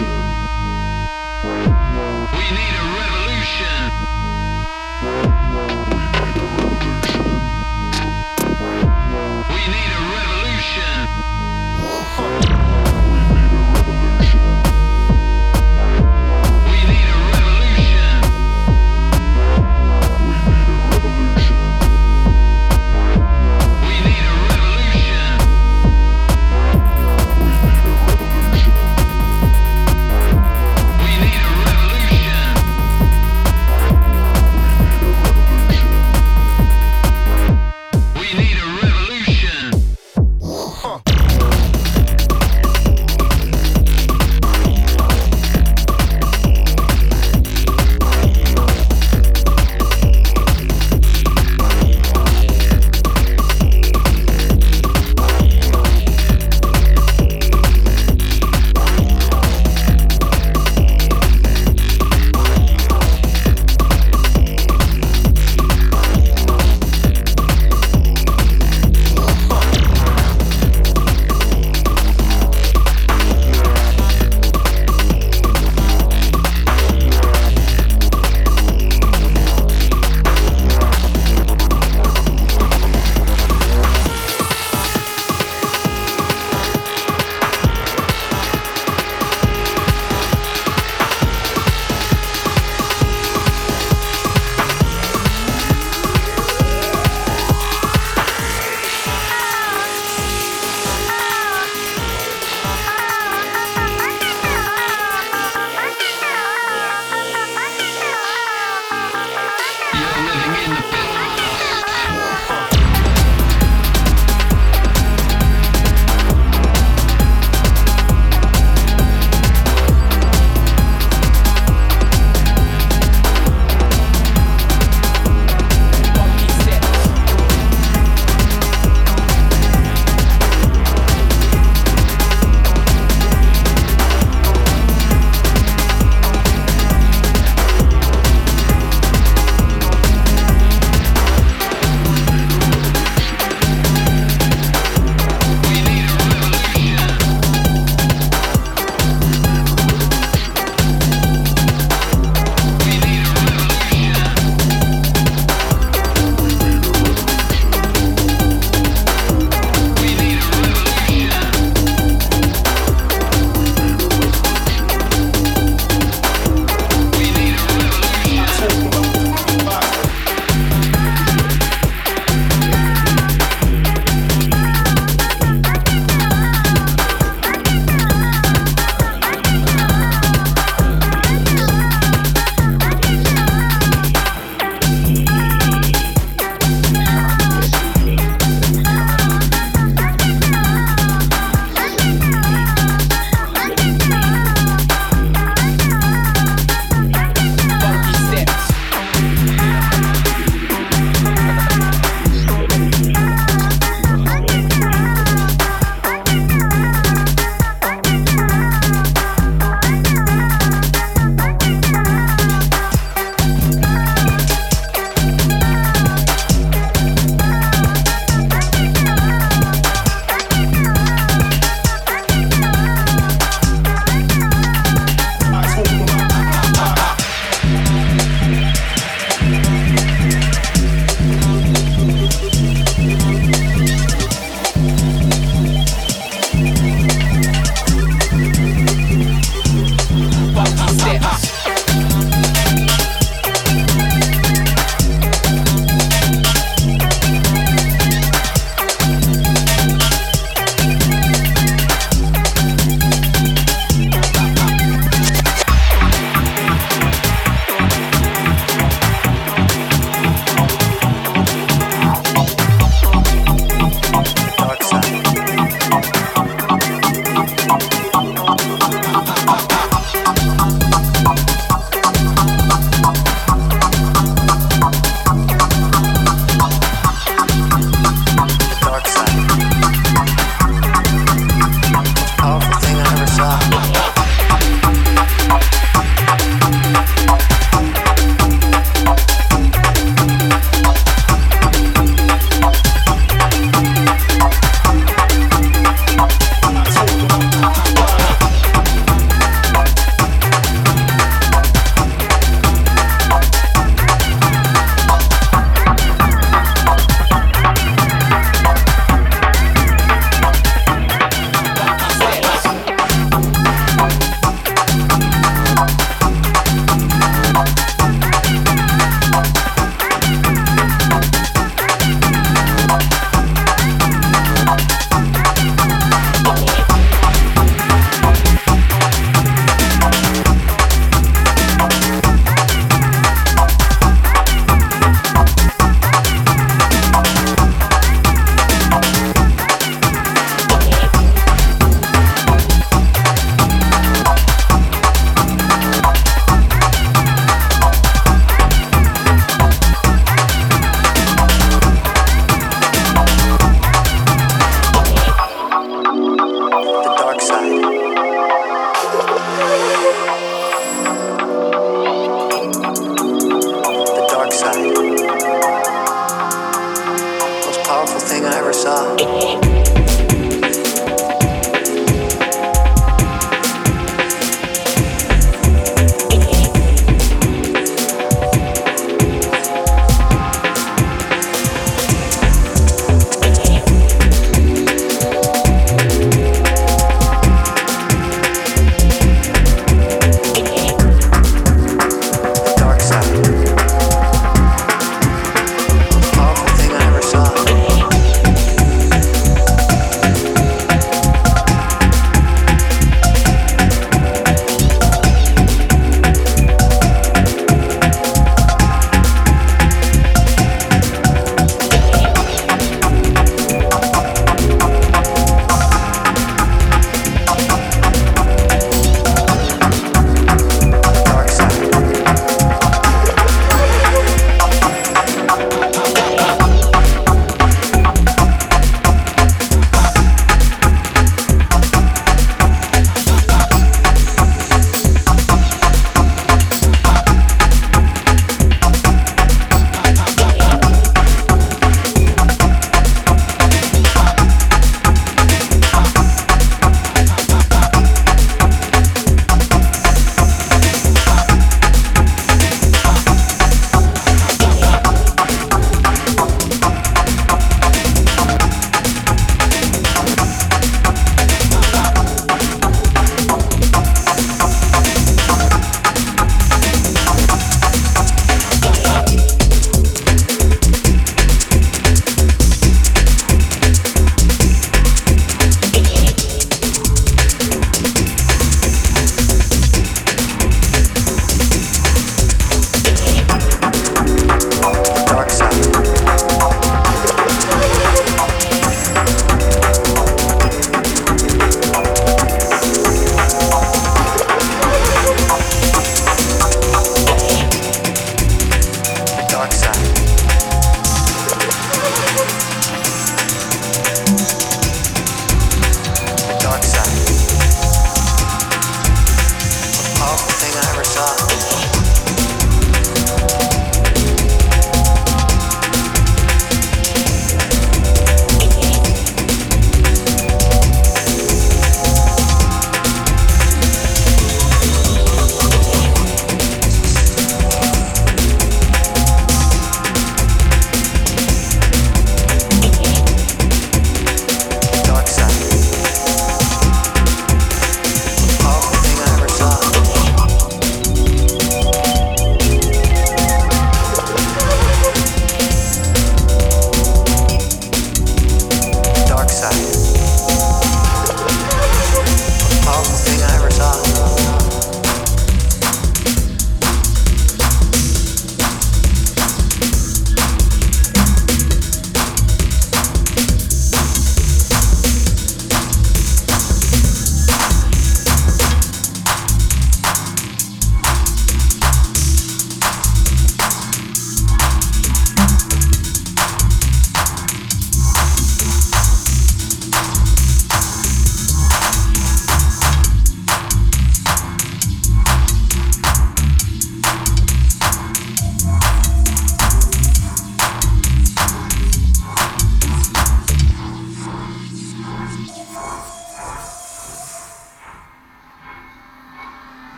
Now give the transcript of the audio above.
revolution. We need a revolution.